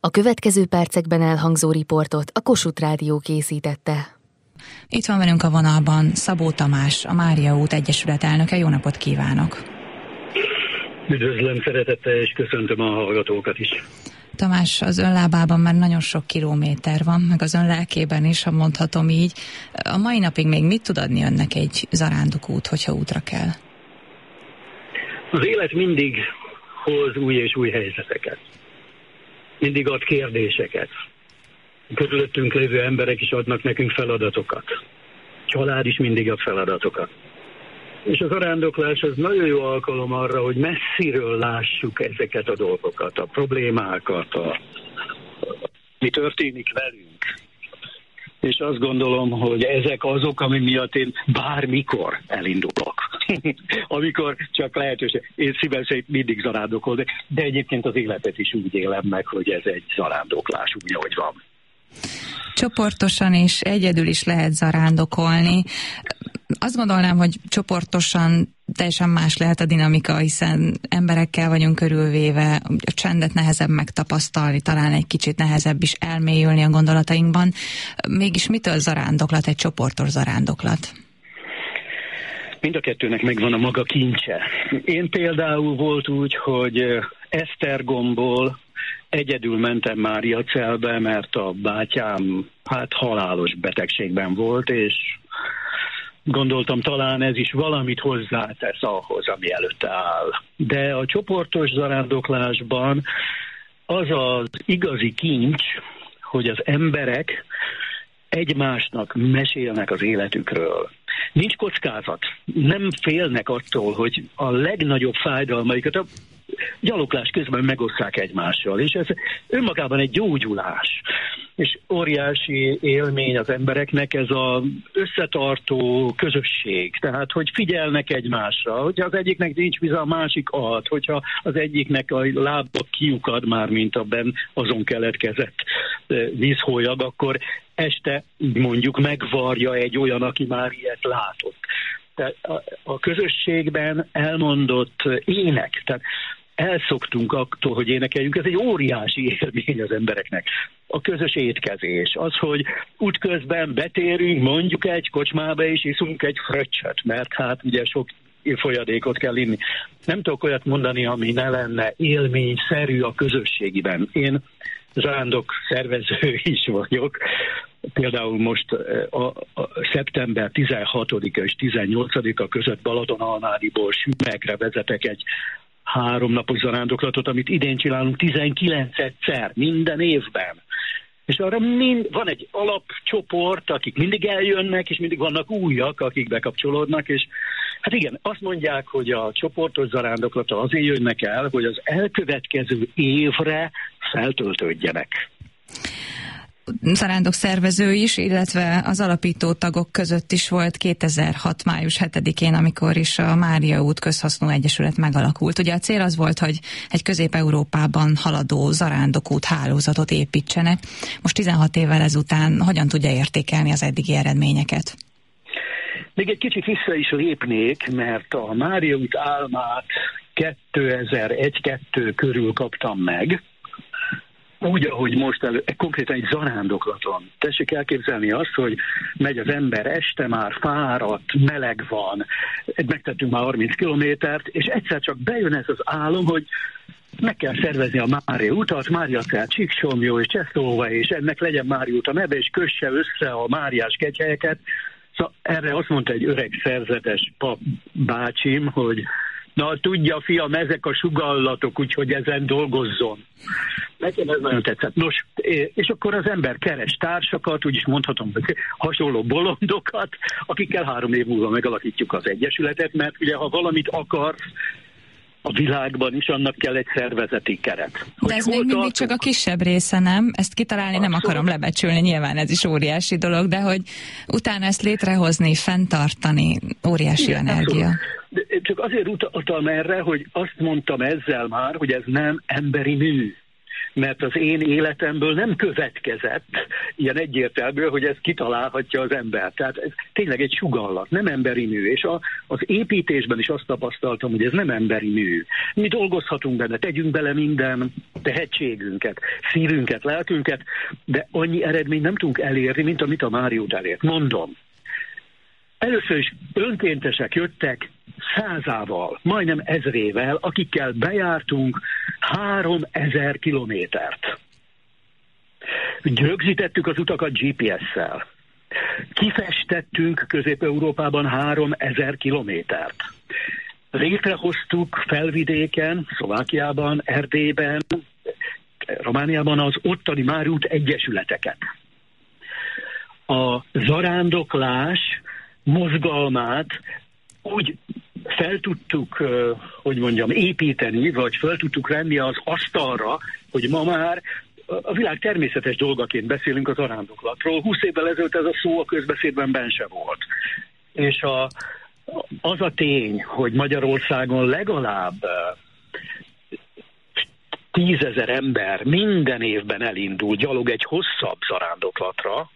A következő percekben elhangzó riportot a Kossuth Rádió készítette. Itt van velünk a vonalban Szabó Tamás, a Mária út Egyesület elnöke. Jó napot kívánok! Üdvözlöm szeretettel, és köszöntöm a hallgatókat is. Tamás, az ön lábában már nagyon sok kilométer van, meg az ön lelkében is, ha mondhatom így. A mai napig még mit tud adni önnek egy zarándokút, hogyha útra kell? Az élet mindig hoz új és új helyzeteket. Mindig ad kérdéseket. Körülöttünk lévő emberek is adnak nekünk feladatokat. Család is mindig ad feladatokat. És az arándoklás az nagyon jó alkalom arra, hogy messziről lássuk ezeket a dolgokat, a problémákat, a, mi történik velünk. És azt gondolom, hogy ezek azok, ami miatt én bármikor elindulok. Amikor csak lehetőség. Én szívem szerint mindig zarándokolok, de egyébként az életet is úgy élem meg, hogy ez egy zarándoklás, úgy, ahogy van. Csoportosan és egyedül is lehet zarándokolni. Azt gondolnám, hogy csoportosan teljesen más lehet a dinamika, hiszen emberekkel vagyunk körülvéve, a csendet nehezebb megtapasztalni, talán egy kicsit nehezebb is elmélyülni a gondolatainkban. Mégis mitől zarándoklat, egy csoportos zarándoklat? Mind a kettőnek megvan a maga kincse. Én például volt úgy, hogy Esztergomból Egyedül mentem Mária celbe, mert a bátyám hát halálos betegségben volt, és gondoltam talán ez is valamit hozzátesz ahhoz, ami előtte áll. De a csoportos zarándoklásban az az igazi kincs, hogy az emberek egymásnak mesélnek az életükről. Nincs kockázat. Nem félnek attól, hogy a legnagyobb fájdalmaikat, a gyaloglás közben megosztják egymással, és ez önmagában egy gyógyulás. És óriási élmény az embereknek ez az összetartó közösség. Tehát, hogy figyelnek egymásra, hogyha az egyiknek nincs víz, a másik ad, hogyha az egyiknek a lába kiukad már, mint a ben azon keletkezett vízhólyag, akkor este mondjuk megvarja egy olyan, aki már ilyet látott. Tehát a, a közösségben elmondott ének, tehát elszoktunk attól, hogy énekeljünk, ez egy óriási élmény az embereknek. A közös étkezés, az, hogy útközben betérünk, mondjuk egy kocsmába és iszunk egy fröccsöt, mert hát ugye sok folyadékot kell inni. Nem tudok olyat mondani, ami ne lenne élményszerű a közösségiben. Én zsándok szervező is vagyok. Például most a, a szeptember 16-a és 18-a között Balatonalmádiból Sümegre vezetek egy háromnapos zarándoklatot, amit idén csinálunk 19-szer, minden évben. És arra mind, van egy alapcsoport, akik mindig eljönnek, és mindig vannak újak, akik bekapcsolódnak, és hát igen, azt mondják, hogy a csoportos zarándoklata azért jönnek el, hogy az elkövetkező évre feltöltődjenek zarándok szervező is, illetve az alapító tagok között is volt 2006. május 7-én, amikor is a Mária út közhasznú egyesület megalakult. Ugye a cél az volt, hogy egy Közép-Európában haladó zarándokút hálózatot építsenek. Most 16 évvel ezután hogyan tudja értékelni az eddigi eredményeket? Még egy kicsit vissza is lépnék, mert a Mária út álmát 2001-2 körül kaptam meg, úgy, ahogy most elő, konkrétan egy zarándoklaton. Tessék elképzelni azt, hogy megy az ember este, már fáradt, meleg van, megtettünk már 30 kilométert, és egyszer csak bejön ez az álom, hogy meg kell szervezni a Mária utat, Mária Cel, Csíksomjó és Csesztóva, és ennek legyen Mária út a neve, és kösse össze a Máriás kegyhelyeket. Szóval erre azt mondta egy öreg szerzetes pap bácsim, hogy Na, tudja, fiam, ezek a sugallatok, úgyhogy ezen dolgozzon. Nekem ez nagyon tetszett. Nos, és akkor az ember keres társakat, úgyis mondhatom, hogy hasonló bolondokat, akikkel három év múlva megalakítjuk az Egyesületet, mert ugye ha valamit akar, a világban is annak kell egy szervezeti keret. De ez még mindig tartunk? csak a kisebb része, nem? Ezt kitalálni Abszolút. nem akarom lebecsülni, nyilván ez is óriási dolog, de hogy utána ezt létrehozni, fenntartani, óriási Igen, energia. Abszolút. De csak azért utaltam erre, hogy azt mondtam ezzel már, hogy ez nem emberi mű. mert az én életemből nem következett ilyen egyértelmű, hogy ez kitalálhatja az ember. Tehát ez tényleg egy sugallat, nem emberi mű. És a, az építésben is azt tapasztaltam, hogy ez nem emberi mű. Mi dolgozhatunk benne, tegyünk bele minden tehetségünket, szívünket, lelkünket, de annyi eredményt nem tudunk elérni, mint amit a Máriót elért. Mondom, Először is önkéntesek jöttek százával, majdnem ezrével, akikkel bejártunk három ezer kilométert. Rögzítettük az utakat GPS-szel. Kifestettünk Közép-Európában három ezer kilométert. Létrehoztuk felvidéken, Szlovákiában, Erdélyben, Romániában az ottani Márút egyesületeket. A zarándoklás mozgalmát úgy fel tudtuk, hogy mondjam, építeni, vagy fel tudtuk venni az asztalra, hogy ma már a világ természetes dolgaként beszélünk az arándoklatról. 20 évvel ezelőtt ez a szó a közbeszédben ben sem volt. És a, az a tény, hogy Magyarországon legalább tízezer ember minden évben elindul gyalog egy hosszabb zarándoklatra,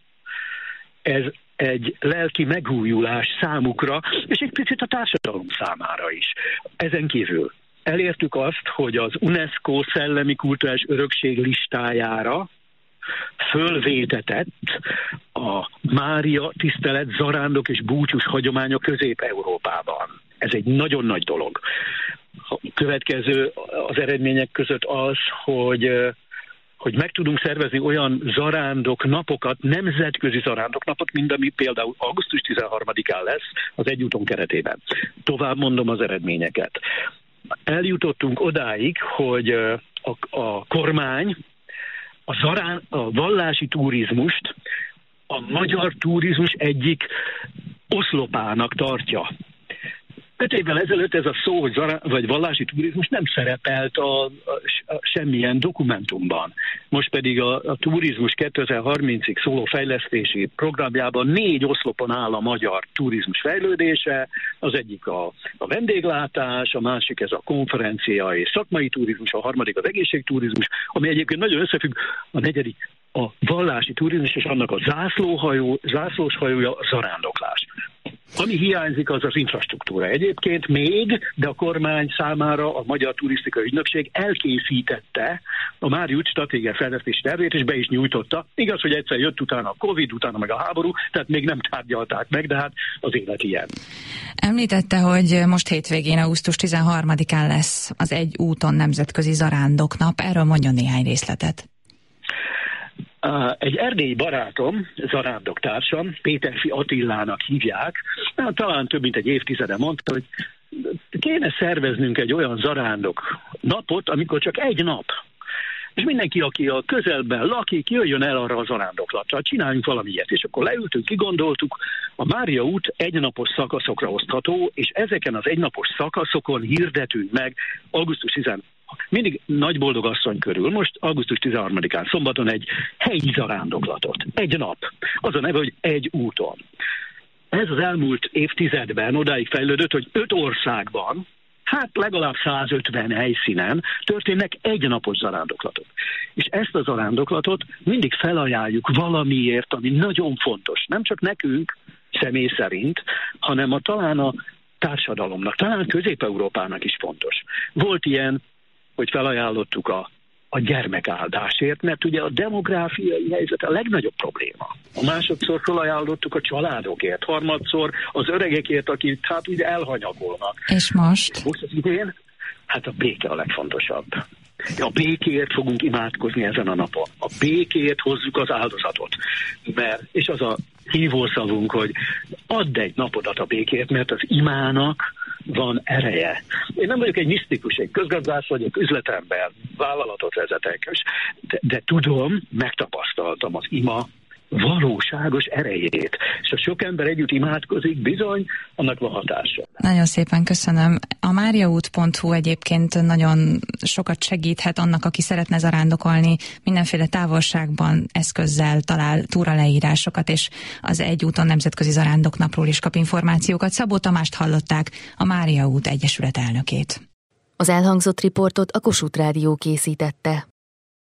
ez egy lelki megújulás számukra, és egy picit a társadalom számára is. Ezen kívül elértük azt, hogy az UNESCO szellemi kulturális örökség listájára fölvétetett a Mária tisztelet, zarándok és búcsús hagyománya Közép-Európában. Ez egy nagyon nagy dolog. A következő az eredmények között az, hogy hogy meg tudunk szervezni olyan zarándok napokat, nemzetközi zarándok napot, mint ami például augusztus 13-án lesz az egyúton keretében. Tovább mondom az eredményeket. Eljutottunk odáig, hogy a, a kormány a, zarán, a vallási turizmust a magyar turizmus egyik oszlopának tartja. Öt évvel ezelőtt ez a szó, hogy zara, vagy vallási turizmus nem szerepelt a, a, a semmilyen dokumentumban. Most pedig a, a turizmus 2030-ig szóló fejlesztési programjában négy oszlopon áll a magyar turizmus fejlődése, az egyik a, a vendéglátás, a másik ez a konferencia és szakmai turizmus, a harmadik az egészségturizmus, ami egyébként nagyon összefügg, a negyedik a vallási turizmus és annak a zászlóhajó, zászlós hajója a zarándoklás. Ami hiányzik, az az infrastruktúra. Egyébként még, de a kormány számára a Magyar Turisztikai Ügynökség elkészítette a Máriusz stratégiai fejlesztési tervét, és be is nyújtotta. Igaz, hogy egyszer jött utána a Covid, utána meg a háború, tehát még nem tárgyalták meg, de hát az élet ilyen. Említette, hogy most hétvégén, augusztus 13-án lesz az egy úton nemzetközi zarándoknap. Erről mondjon néhány részletet. Egy erdélyi barátom, zarándoktársam, Péterfi Attillának hívják, talán több mint egy évtizede mondta, hogy kéne szerveznünk egy olyan zarándok napot, amikor csak egy nap. És mindenki, aki a közelben lakik, jöjjön el arra a zarándoklatra, csináljunk valami. És akkor leültünk, kigondoltuk, a Mária út egynapos szakaszokra osztható, és ezeken az egynapos szakaszokon hirdetünk meg augusztus 10 mindig nagy boldog asszony körül, most augusztus 13-án szombaton egy helyi zarándoklatot. Egy nap. Az a neve, hogy egy úton. Ez az elmúlt évtizedben odáig fejlődött, hogy öt országban, hát legalább 150 helyszínen történnek egynapos zarándoklatok. És ezt a zarándoklatot mindig felajánljuk valamiért, ami nagyon fontos. Nem csak nekünk, személy szerint, hanem a talán a társadalomnak, talán Közép-Európának is fontos. Volt ilyen hogy felajánlottuk a, a gyermekáldásért, mert ugye a demográfiai helyzet a legnagyobb probléma. A másodszor felajánlottuk a családokért, harmadszor az öregekért, akik hát ugye elhanyagolnak. És most? Most az idén, hát a béke a legfontosabb. A békért fogunk imádkozni ezen a napon. A békért hozzuk az áldozatot. Mert, és az a hívószavunk, hogy add egy napodat a békért, mert az imának van ereje. Én nem vagyok egy misztikus, egy közgazdász vagyok, üzletember, vállalatot vezetek, de, de tudom, megtapasztaltam az ima valóságos erejét. És ha sok ember együtt imádkozik, bizony, annak van hatása. Nagyon szépen köszönöm. A máriaút.hu egyébként nagyon sokat segíthet annak, aki szeretne zarándokolni, mindenféle távolságban, eszközzel talál túraleírásokat, és az egy úton nemzetközi zarándoknapról is kap információkat. Szabó Tamást hallották, a Mária út Egyesület elnökét. Az elhangzott riportot a Kossuth Rádió készítette.